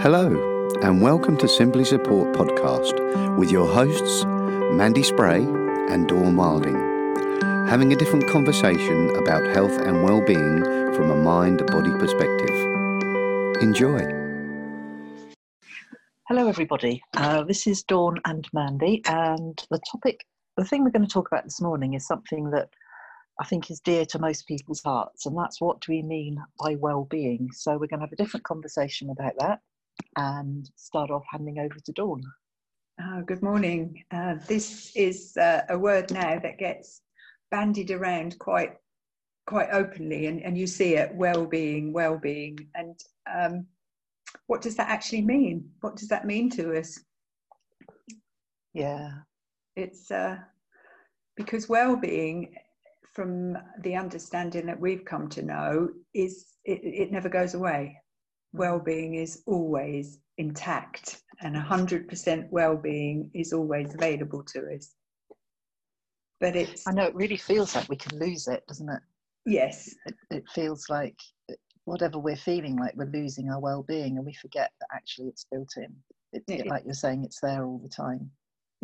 Hello, and welcome to Simply Support Podcast with your hosts, Mandy Spray and Dawn Wilding, having a different conversation about health and well-being from a mind-body perspective. Enjoy. Hello, everybody. Uh, this is Dawn and Mandy, and the topic, the thing we're going to talk about this morning is something that I think is dear to most people's hearts, and that's what do we mean by well-being. So we're going to have a different conversation about that, and start off handing over to Dawn. Uh, good morning. Uh, this is uh, a word now that gets bandied around quite quite openly, and, and you see it well-being, well-being, and um, what does that actually mean? What does that mean to us? Yeah, it's uh, because well-being, from the understanding that we've come to know, is it, it never goes away well-being is always intact and 100% well-being is always available to us. But it's i know it really feels like we can lose it doesn't it? Yes. It, it feels like whatever we're feeling like we're losing our well-being and we forget that actually it's built in. It, it, like you're saying it's there all the time.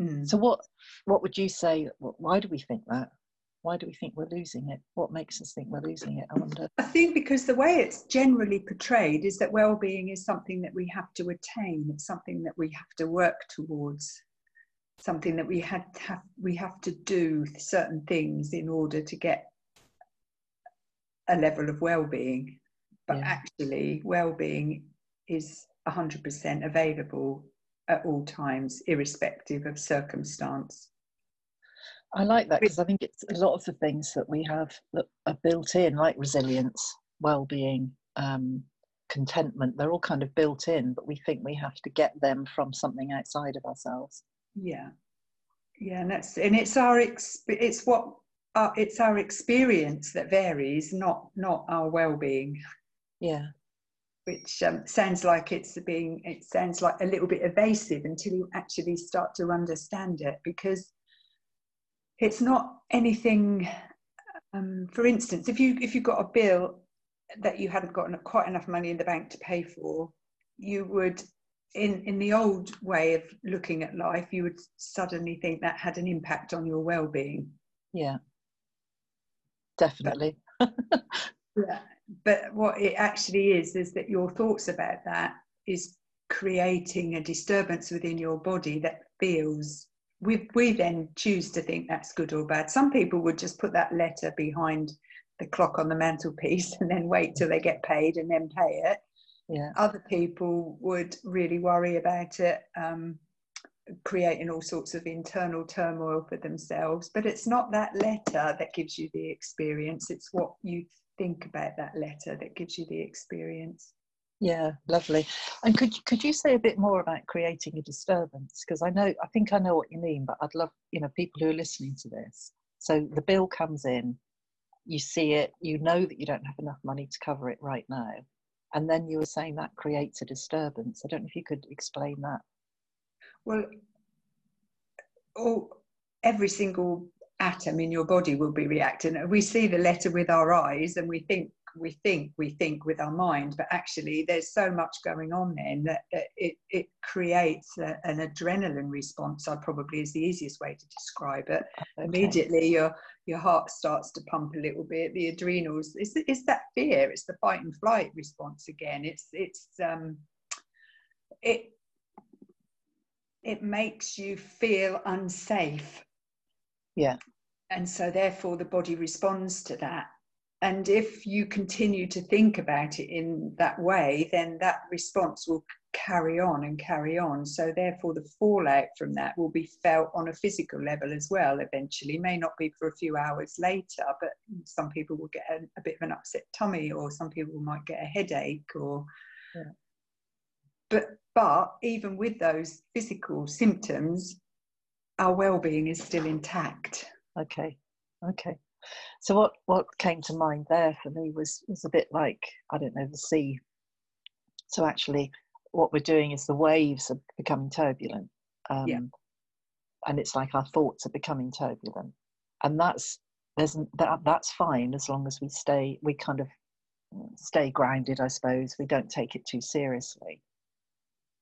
Mm. so what what would you say why do we think that why do we think we're losing it? What makes us think we're losing it? I wonder. I think because the way it's generally portrayed is that well-being is something that we have to attain. It's something that we have to work towards. Something that we had have we have to do certain things in order to get a level of well-being. But yeah. actually, well-being is 100% available at all times, irrespective of circumstance. I like that because I think it's a lot of the things that we have that are built in, like resilience, well-being, um, contentment. They're all kind of built in, but we think we have to get them from something outside of ourselves. Yeah, yeah, and that's and it's our ex- it's what our, it's our experience that varies, not not our well-being. Yeah, which um, sounds like it's being it sounds like a little bit evasive until you actually start to understand it because it's not anything um, for instance if you if you got a bill that you hadn't gotten quite enough money in the bank to pay for you would in in the old way of looking at life you would suddenly think that had an impact on your well-being. Yeah. Definitely. But, yeah. But what it actually is is that your thoughts about that is creating a disturbance within your body that feels we we then choose to think that's good or bad. Some people would just put that letter behind the clock on the mantelpiece and then wait till they get paid and then pay it. Yeah. Other people would really worry about it, um, creating all sorts of internal turmoil for themselves. But it's not that letter that gives you the experience, it's what you think about that letter that gives you the experience. Yeah, lovely. And could could you say a bit more about creating a disturbance? Because I know I think I know what you mean, but I'd love you know people who are listening to this. So the bill comes in, you see it, you know that you don't have enough money to cover it right now, and then you were saying that creates a disturbance. I don't know if you could explain that. Well, all every single atom in your body will be reacting. We see the letter with our eyes and we think we think we think with our mind but actually there's so much going on then that, it, it creates a, an adrenaline response i probably is the easiest way to describe it okay. immediately your your heart starts to pump a little bit the adrenals it's, it's that fear it's the fight and flight response again it's it's um it it makes you feel unsafe yeah and so therefore the body responds to that and if you continue to think about it in that way, then that response will carry on and carry on. So, therefore, the fallout from that will be felt on a physical level as well, eventually. May not be for a few hours later, but some people will get a, a bit of an upset tummy, or some people might get a headache, or. Yeah. But, but even with those physical symptoms, our well-being is still intact. Okay, okay. So what what came to mind there for me was was a bit like I don't know the sea. So actually, what we're doing is the waves are becoming turbulent, um, yeah. and it's like our thoughts are becoming turbulent, and that's there's that that's fine as long as we stay we kind of stay grounded. I suppose we don't take it too seriously.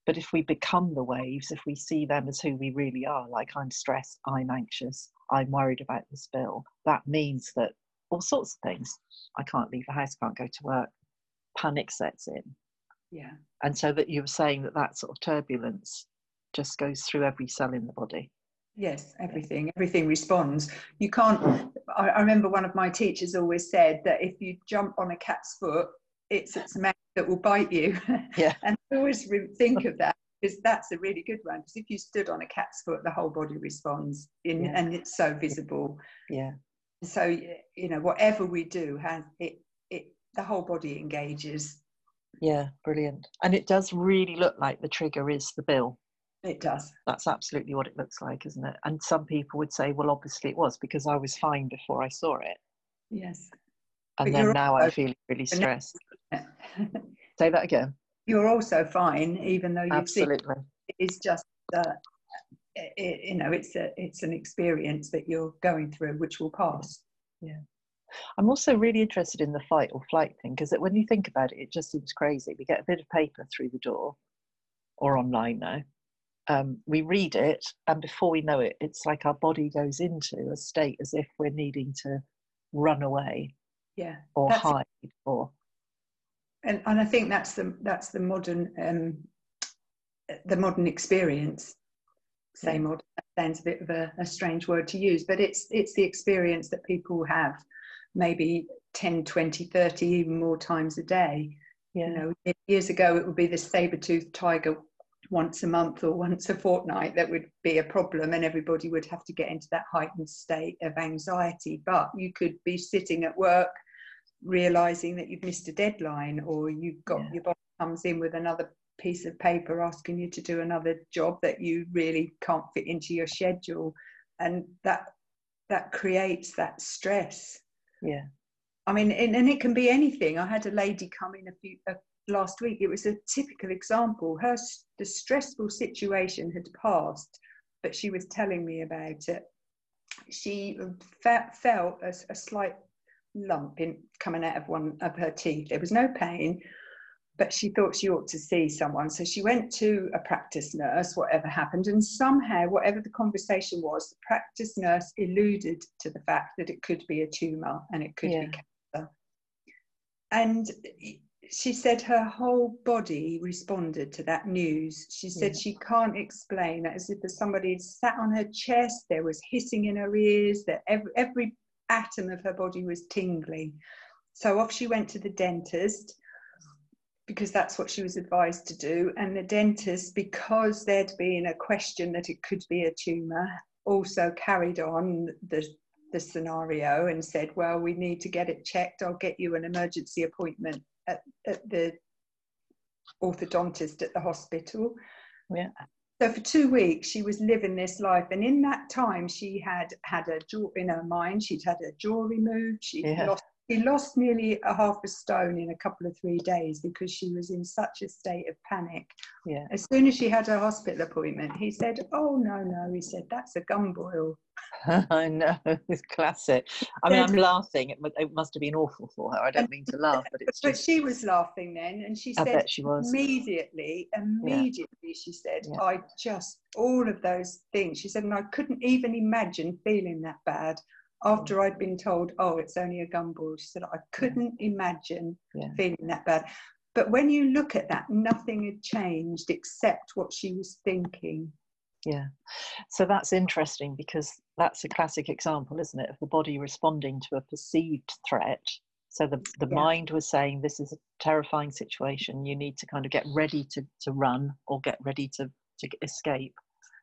But if we become the waves, if we see them as who we really are, like I'm stressed, I'm anxious, I'm worried about this bill, that means that all sorts of things. I can't leave the house, can't go to work, panic sets in. Yeah. And so that you were saying that that sort of turbulence just goes through every cell in the body. Yes, everything, everything responds. You can't. I, I remember one of my teachers always said that if you jump on a cat's foot, it's its mouth that will bite you. Yeah. and I always think of that because that's a really good one. Because if you stood on a cat's foot, the whole body responds, in, Yeah. and it's so visible. Yeah. So you know, whatever we do, has it, it, the whole body engages. Yeah. Brilliant. And it does really look like the trigger is the bill. It does. That's absolutely what it looks like, isn't it? And some people would say, well, obviously it was because I was fine before I saw it. Yes. And But then now I'm also- feeling really stressed. Say that again. You're also fine, even though you've seen Absolutely. it's just uh, it, you know it's a it's an experience that you're going through which will pass Yeah. I'm also really interested in the fight or flight thing because when you think about it, it just seems crazy. We get a bit of paper through the door or online now. Um, we read it, and before we know it, it's like our body goes into a state as if we're needing to run away yeah or hide or and and i think that's the that's the modern um the modern experience. Say modern sounds a bit of a, a strange word to use but it's it's the experience that people have maybe 10 20 30 even more times a day. Yeah, you know years ago it would be the saber-toothed tiger once a month or once a fortnight that would be a problem and everybody would have to get into that heightened state of anxiety. But you could be sitting at work realizing that you've missed a deadline or you've got Yeah. your boss comes in with another piece of paper asking you to do another job that you really can't fit into your schedule and that that creates that stress yeah, I mean, and, and it can be anything. I had a lady come in a few uh, last week. It was a typical example. Her the stressful situation had passed, but she was telling me about it. She fe- felt a slight lump in coming out of one of her teeth. There was no pain, but she thought she ought to see someone. So she went to a practice nurse, whatever happened, and somehow, whatever the conversation was, the practice nurse alluded to the fact that it could be a tumour and it could Yeah. be cancer. And she said her whole body responded to that news. She said Yeah. she can't explain as if somebody had sat on her chest, there was hissing in her ears, that every, every atom of her body was tingling. So off she went to the dentist because that's what she was advised to do. And the dentist, because there'd been a question that it could be a tumour, also carried on the the scenario and said, "Well, we need to get it checked. I'll get you an emergency appointment at, at the orthodontist at the hospital." Yeah. So for two weeks, she was living this life, and in that time, she had had a jaw in her mind. She'd had her jaw removed. She Yeah. lost. She lost nearly a half a stone in a couple of three days because she was in such a state of panic. yeah. As soon as she had her hospital appointment, he said, "Oh no, no," he said, "That's a gum boil." I know, it's classic. I mean, I'm laughing. It, it must have been awful for her. I don't mean to laugh, but it's But she was laughing then, and she I said bet she was. immediately, immediately, she said, Yeah. I just, all of those things. She said, and I couldn't even imagine feeling that bad after I'd been told, oh, it's only a gum boil. She said, I couldn't imagine Yeah. feeling that bad. But when you look at that, nothing had changed except what she was thinking. Yeah. So that's interesting because that's a classic example, isn't it, of the body responding to a perceived threat. So the, the Yeah. mind was saying, This is a terrifying situation. You need to kind of get ready to, to run or get ready to, to escape.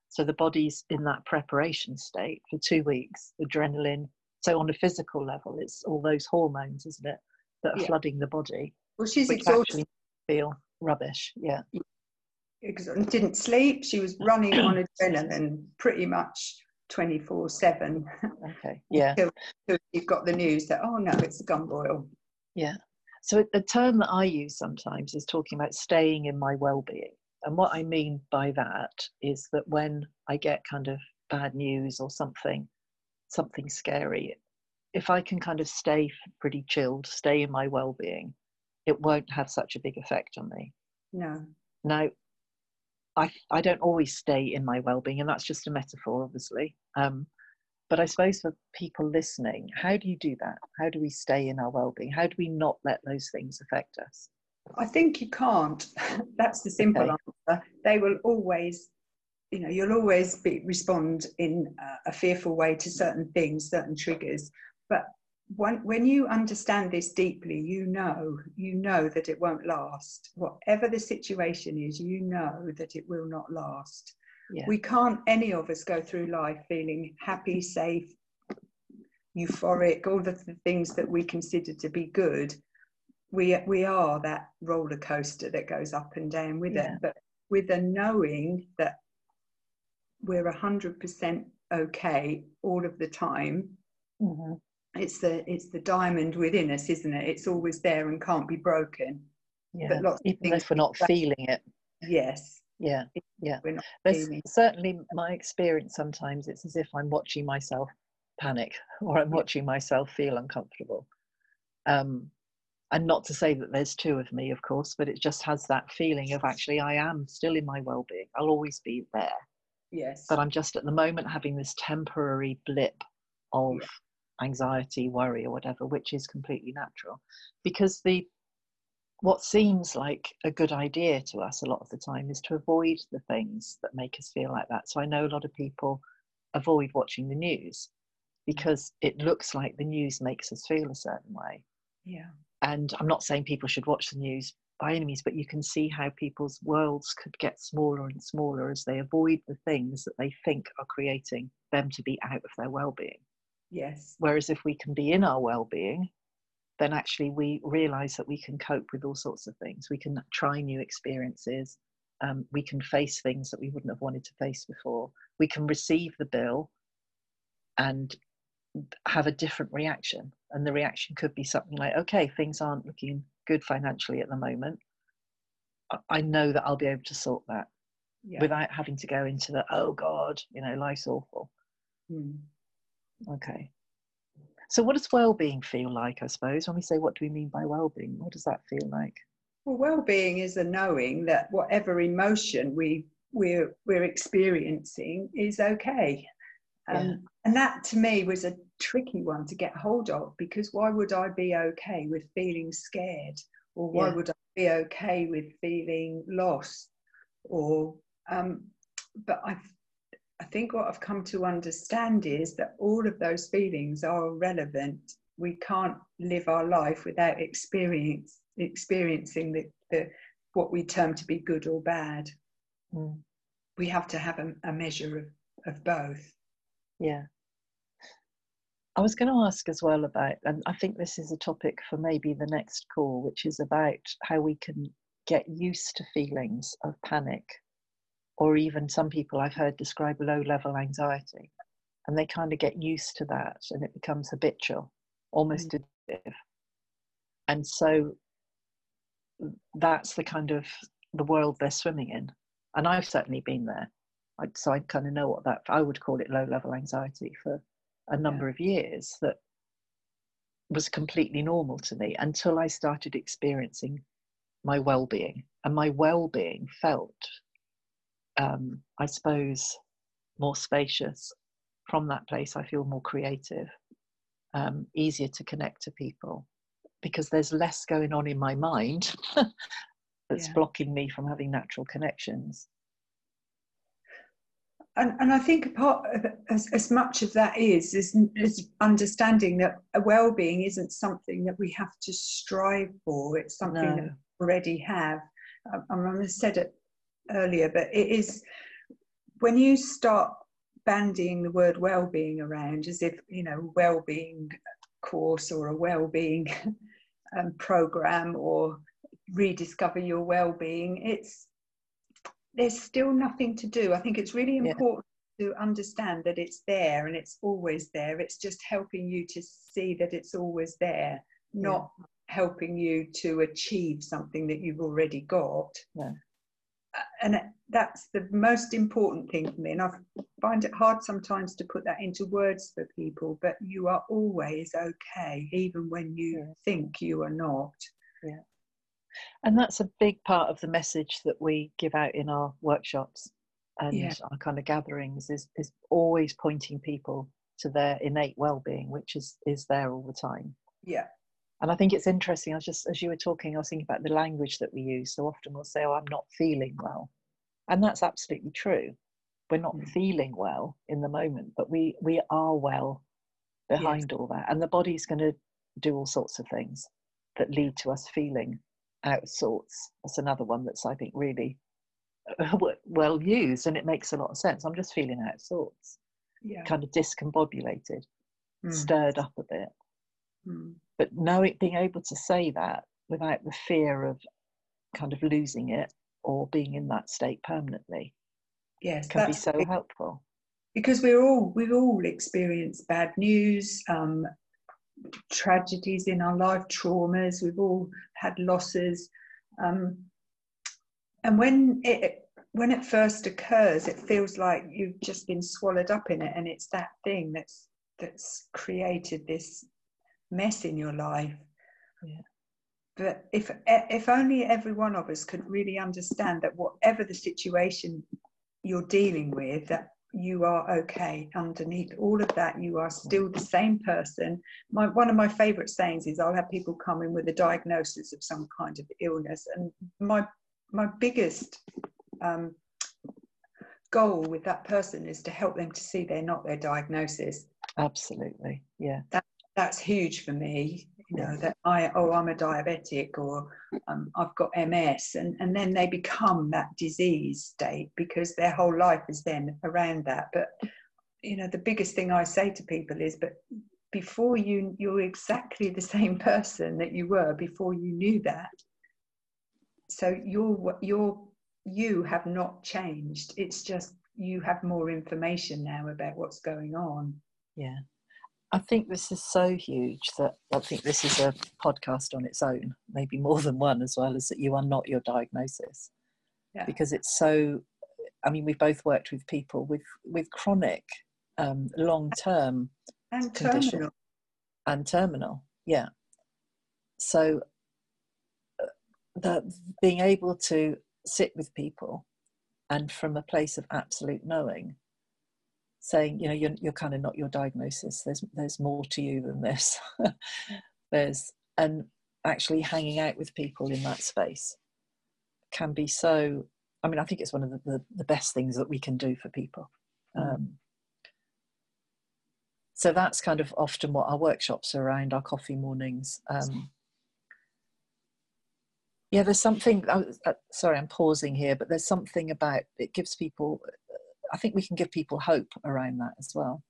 So the body's in that preparation state for two weeks, adrenaline. So on a physical level, it's all those hormones, isn't it, that are Yeah. flooding the body, Well, she's exhausted. feel rubbish. Yeah. didn't sleep. She was running on adrenaline pretty much 24 7 Okay. Yeah. until she got the news that, oh no, it's a gum boil. Yeah. So the term that I use sometimes is talking about staying in my well-being. And what I mean by that is that when I get kind of bad news or something, something scary, if I can kind of stay pretty chilled, stay in my well-being, it won't have such a big effect on me. No. Now, I I don't always stay in my well-being, and that's just a metaphor, obviously. Um, but I suppose for people listening, how do you do that? How do we stay in our well-being? How do we not let those things affect us? I think you can't. That's the simple okay. answer. They will always, you know, you'll always be, respond in a, a fearful way to certain things, certain triggers. But when, when you understand this deeply, you know, you know that it won't last. Whatever the situation is, you know that it will not last. Yeah. We can't, any of us, go through life feeling happy, safe, euphoric, all the things that we consider to be good. We, we are that roller coaster that goes up and down with yeah. it, but with the knowing that we're 100% okay all of the time. Mm-hmm. It's the it's the diamond within us, isn't it? It's always there and can't be broken. Yeah. But lots even if we're not feeling it. Yes yeah yeah there's certainly my experience sometimes it's as if i'm watching myself panic or i'm watching myself feel uncomfortable um and not to say that there's two of me of course but it just has that feeling of actually i am still in my well-being i'll always be there yes but i'm just at the moment having this temporary blip of yeah. anxiety worry or whatever which is completely natural because the what seems like a good idea to us a lot of the time is to avoid the things that make us feel like that. So I know a lot of people avoid watching the news mm. because it looks like the news makes us feel a certain way. Yeah. And I'm not saying people should watch the news by any means, but you can see how people's worlds could get smaller and smaller as they avoid the things that they think are creating them to be out of their well being. Yes. Whereas if we can be in our well being, then actually we realize that we can cope with all sorts of things. We can try new experiences. Um, we can face things that we wouldn't have wanted to face before. We can receive the bill and have a different reaction. And the reaction could be something like, okay, things aren't looking good financially at the moment. I know that I'll be able to sort that yeah. without having to go into the, oh God, you know, life's awful. Mm. Okay. So, what does well-being feel like? I suppose when we say, "What do we mean by well-being?" What does that feel like? Well, well-being is a knowing that whatever emotion we we're we're experiencing is okay. Um. And that to me was a tricky one to get hold of because why would I be okay with feeling scared, or why yeah. would I be okay with feeling lost, or um, but I I think what I've come to understand is that all of those feelings are relevant. We can't live our life without experience, experiencing the, the what we term to be good or bad. Mm. We have to have a, a measure of, of both. Yeah. I was going to ask as well about, and I think this is a topic for maybe the next call, which is about how we can get used to feelings of panic or even some people I've heard describe low level anxiety. And they kind of get used to that and it becomes habitual, almost mm. addictive. And so that's the kind of the world they're swimming in. And I've certainly been there. I, so I kind of know what that, I would call it low level anxiety for a number yeah. of years that was completely normal to me until I started experiencing my well being. And my well being felt um, I suppose, more spacious. From that place, I feel more creative, um, easier to connect to people because there's less going on in my mind that's yeah. blocking me from having natural connections. And, and I think part of, as, as much of that is, is is understanding that a well-being isn't something that we have to strive for. It's something no. that we already have. Um, I, I said it earlier, but it is when you start bandying the word well-being around as if you know well-being course or a well-being um, program or rediscover your well-being it's there's still nothing to do. I think it's really important yeah. to understand that it's there and it's always there. It's just helping you to see that it's always there not yeah. helping you to achieve something that you've already got. Yeah. Uh, and that's the most important thing for me and i find it hard sometimes to put that into words for people but you are always okay even when you think you are not. Yeah And that's a big part of the message that we give out in our workshops and Yeah. our kind of gatherings is, is always pointing people to their innate well-being, which is is there all the time. Yeah. And I think it's interesting. I was just as you were talking, I was thinking about the language that we use. So often we'll say, "Oh, I'm not feeling well," and that's absolutely true. We're not Mm. feeling well in the moment, but we we are well behind all that, and the body's going to do all sorts of things that lead to us feeling out of sorts. That's another one that's I think really well used, and it makes a lot of sense. I'm just feeling out of sorts, Yeah. kind of discombobulated, Mm, stirred up a bit mm. but knowing being able to say that without the fear of kind of losing it or being in that state permanently Yes, can be so helpful because we're all we've all experienced bad news um, tragedies in our life traumas we've all had losses um, and when it when it first occurs it feels like you've just been swallowed up in it and it's that thing that's that's created this mess in your life Yeah. but if if only every one of us could really understand that whatever the situation you're dealing with that you are okay underneath all of that you are still the same person. My one of my favorite sayings is i'll have people come in with a diagnosis of some kind of illness and my my biggest um, goal with that person is to help them to see they're not their diagnosis. Absolutely yeah. That's huge for me you know that i oh i'm a diabetic or um, i've got ms and, and then they become that disease state because their whole life is then around that. But you know the biggest thing i say to people is but before you you're exactly the same person that you were before you knew that. So you're you're you have not changed. It's just you have more information now about what's going on. Yeah i think this is so huge that i think this is a podcast on its own maybe more than one as well as that you are not your diagnosis Yeah. because it's so i mean we've both worked with people with with chronic um, long term and Condition. terminal and terminal yeah so uh, that being able to sit with people and from a place of absolute knowing saying you know you're, you're kind of not your diagnosis. There's there's more to you than this. There's and actually hanging out with people in that space can be so i mean i think it's one of the, the, the best things that we can do for people. Mm. um, so that's kind of often what our workshops are around our coffee mornings. Um, yeah there's something I was- uh, sorry i'm pausing here but there's something about it gives people i think we can give people hope around that as well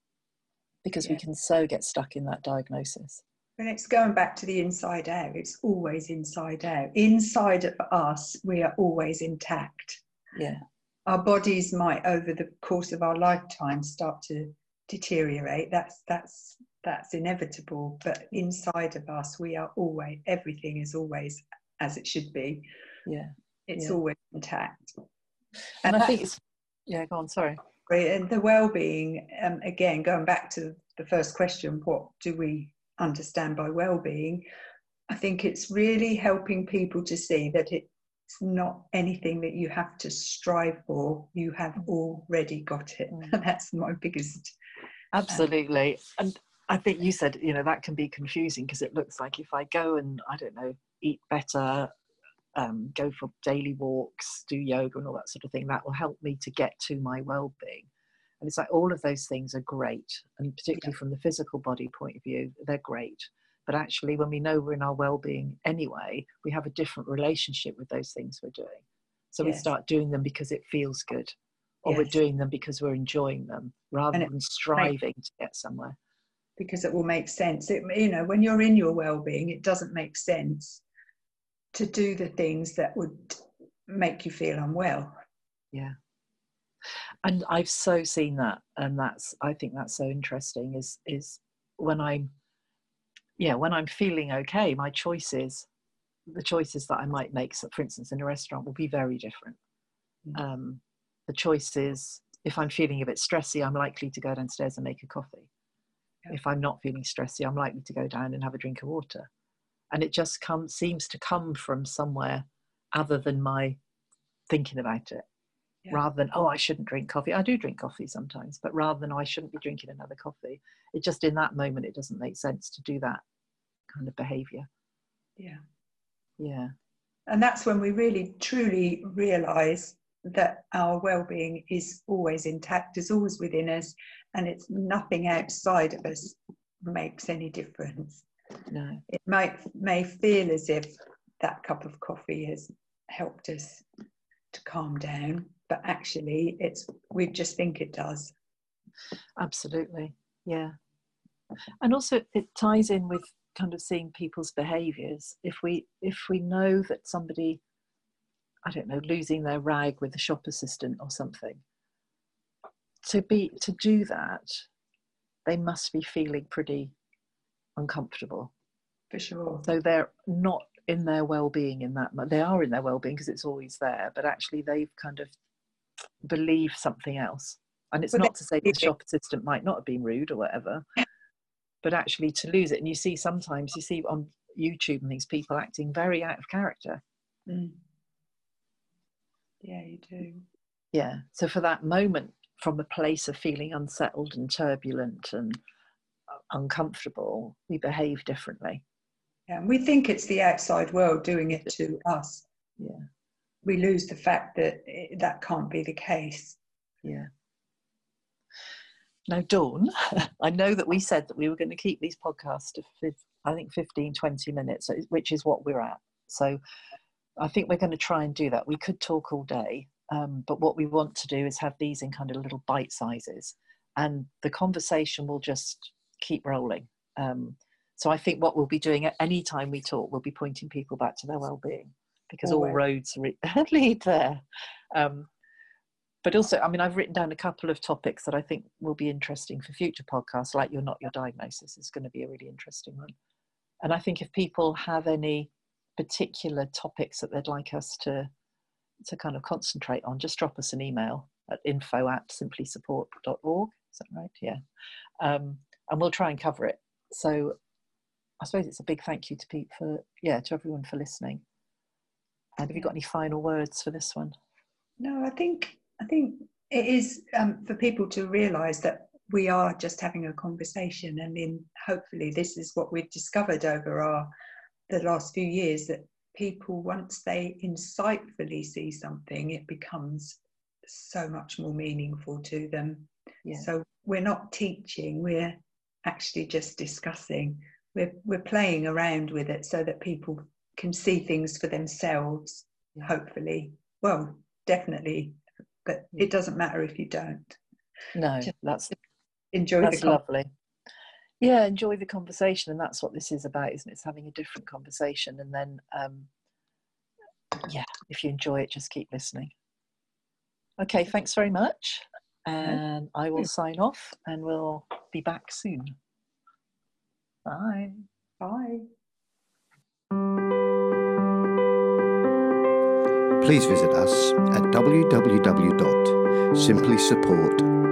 because we can so get stuck in that diagnosis And it's going back to the inside out. It's always inside out. Inside of us, we are always intact. yeah Our bodies might, over the course of our lifetime, start to deteriorate. That's that's that's inevitable. But inside of us, we are always everything is always as it should be. yeah It's Yeah. always intact. and i think it's yeah go on sorry. Right, and the well-being um, again going back to the first question what do we understand by well-being? I think it's really helping people to see that it's not anything that you have to strive for. You have already got it. Mm. that's my biggest absolutely. And i think you said you know that can be confusing because it looks like if i go and i don't know eat better um, go for daily walks do yoga and all that sort of thing that will help me to get to my well-being. And it's like all of those things are great. And particularly from the physical body point of view they're great. But actually when we know we're in our well-being anyway we have a different relationship with those things we're doing. So we start doing them because it feels good or we're doing them because we're enjoying them rather than striving to get somewhere. Because it will make sense. It, you know when you're in your well-being it doesn't make sense to do the things that would make you feel unwell. Yeah. And i've so seen that and that's i think that's so interesting is is when i'm yeah when i'm feeling okay my choices the choices that i might make so for instance in a restaurant will be very different. Mm. um, the choices if i'm feeling a bit stressy i'm likely to go downstairs and make a coffee. Yeah. if i'm not feeling stressy i'm likely to go down and have a drink of water and it just comes seems to come from somewhere other than my thinking about it yeah. rather than oh i shouldn't drink coffee. I do drink coffee sometimes but rather than oh, i shouldn't be drinking another coffee it just in that moment it doesn't make sense to do that kind of behavior. Yeah. Yeah. And that's when we really truly realize that our well-being is always intact is always within us and it's nothing outside of us makes any difference no. It might may feel as if that cup of coffee has helped us to calm down but actually it's we just think it does. Absolutely. Yeah. And also it ties in with kind of seeing people's behaviors. If we if we know that somebody i don't know losing their rag with the shop assistant or something to be to do that they must be feeling pretty uncomfortable. For sure. So they're not in their well-being in that they are in their well-being because it's always there but actually they've kind of believe something else. And it's not to say the shop assistant might not have been rude or whatever but actually to lose it. And you see sometimes you see on youtube and these people acting very out of character. Mm. yeah you do. Yeah. So for that moment from a place of feeling unsettled and turbulent and uncomfortable we behave differently. Yeah and we think it's the outside world doing it to us. Yeah. We lose the fact that it, that can't be the case. Yeah. Now, Dawn, I know that we said that we were going to keep these podcasts to, I think, 15, 20 minutes, which is what we're at. So I think we're going to try and do that. We could talk all day, um, but what we want to do is have these in kind of little bite sizes, and the conversation will just keep rolling. Um, so I think what we'll be doing at any time we talk, we'll be pointing people back to their well-being because Always. all roads lead there. Um, but also, I mean, I've written down a couple of topics that I think will be interesting for future podcasts, like You're Not Your Diagnosis is going to be a really interesting one. And I think if people have any particular topics that they'd like us to to kind of concentrate on, just drop us an email at info at simplysupport.org. Is that right? Yeah. Um, and we'll try and cover it. So I suppose it's a big thank you to Pete for yeah, to everyone for listening. And have you got any final words for this one? No, I think I think it is um, for people to realise that we are just having a conversation, and in hopefully this is what we've discovered over our the last few years that people once they insightfully see something, it becomes so much more meaningful to them. Yeah. So we're not teaching; we're actually just discussing. We're we're playing around with it so that people can see things for themselves. Hopefully, well, definitely but it doesn't matter if you don't. No, that's enjoy. That's lovely. Yeah, enjoy the conversation, and that's what this is about, isn't it? It's having a different conversation, and then, um, yeah, if you enjoy it, just keep listening. Okay, thanks very much, and I will sign off, and we'll be back soon. Bye. Bye. please visit us at www.simplysupport.org